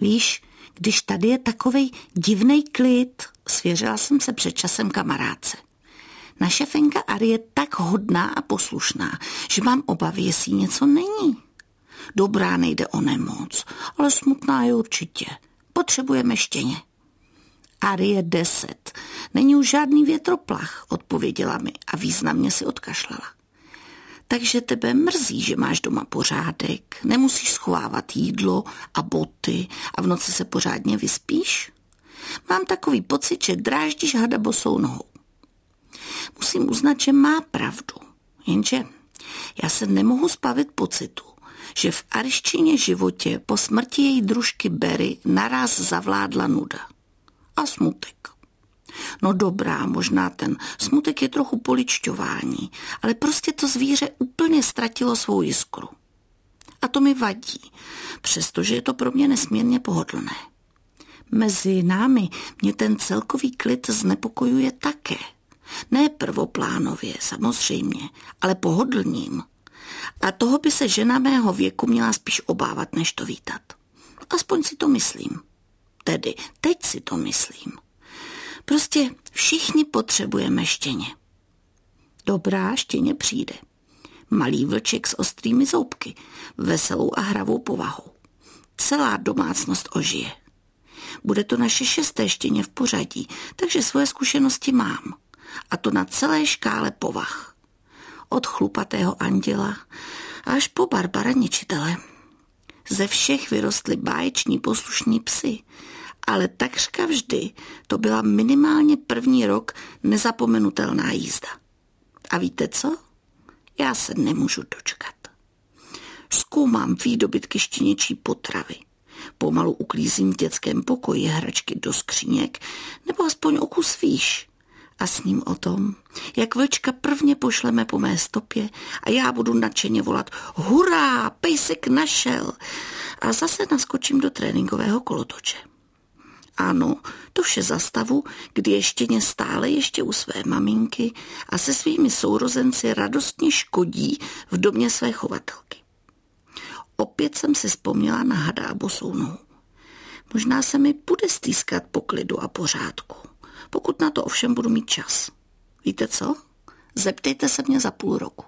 Víš, když tady je takovej divný klid, svěřila jsem se před časem kamarádce. Naše Fenka Ari je tak hodná a poslušná, že mám obavy, jestli něco není. Dobrá nejde o nemoc, ale smutná je určitě. Potřebujeme štěně. Ari je deset. Není už žádný větroplach, odpověděla mi a významně si odkašlala. Takže tebe mrzí, že máš doma pořádek, nemusíš schovávat jídlo a boty a v noci se pořádně vyspíš? Mám takový pocit, že dráždíš hada bosou nohou. Musím uznat, že má pravdu, jenže já se nemohu spavit pocitu, že v ariščině životě po smrti její družky Berry naraz zavládla nuda a smutek. No dobrá, možná ten smutek je trochu poličťování, ale prostě to zvíře úplně ztratilo svou jiskru. A to mi vadí, přestože je to pro mě nesmírně pohodlné. Mezi námi mě ten celkový klid znepokojuje také. Ne prvoplánově, samozřejmě, ale pohodlním. A toho by se žena mého věku měla spíš obávat, než to vítat. Aspoň si to myslím. Tedy teď si to myslím. Prostě všichni potřebujeme štěně. Dobrá štěně přijde. Malý vlček s ostrými zoubky, veselou a hravou povahou. Celá domácnost ožije. Bude to naše šesté štěně v pořadí, takže svoje zkušenosti mám. A to na celé škále povah. Od chlupatého anděla až po barbara ničitele. Ze všech vyrostly báječní poslušní psy, ale takřka vždy to byla minimálně první rok nezapomenutelná jízda. A víte co? Já se nemůžu dočkat. Zkoumám výdobytky štěněčí potravy. Pomalu uklízím v dětském pokoji hračky do skříněk, nebo aspoň o kus výš. A s ním o tom, jak vlčka prvně pošleme po mé stopě a já budu nadšeně volat hurá, pejsek našel. A zase naskočím do tréninkového kolotoče. Ano, to vše za stavu, kdy ještěně stále ještě u své maminky a se svými sourozenci radostně škodí v domě své chovatelky. Opět jsem si vzpomněla na hada a bosou nohu. Možná se mi bude stýskat po klidu a pořádku, pokud na to ovšem budu mít čas. Víte co? Zeptejte se mě za půl roku.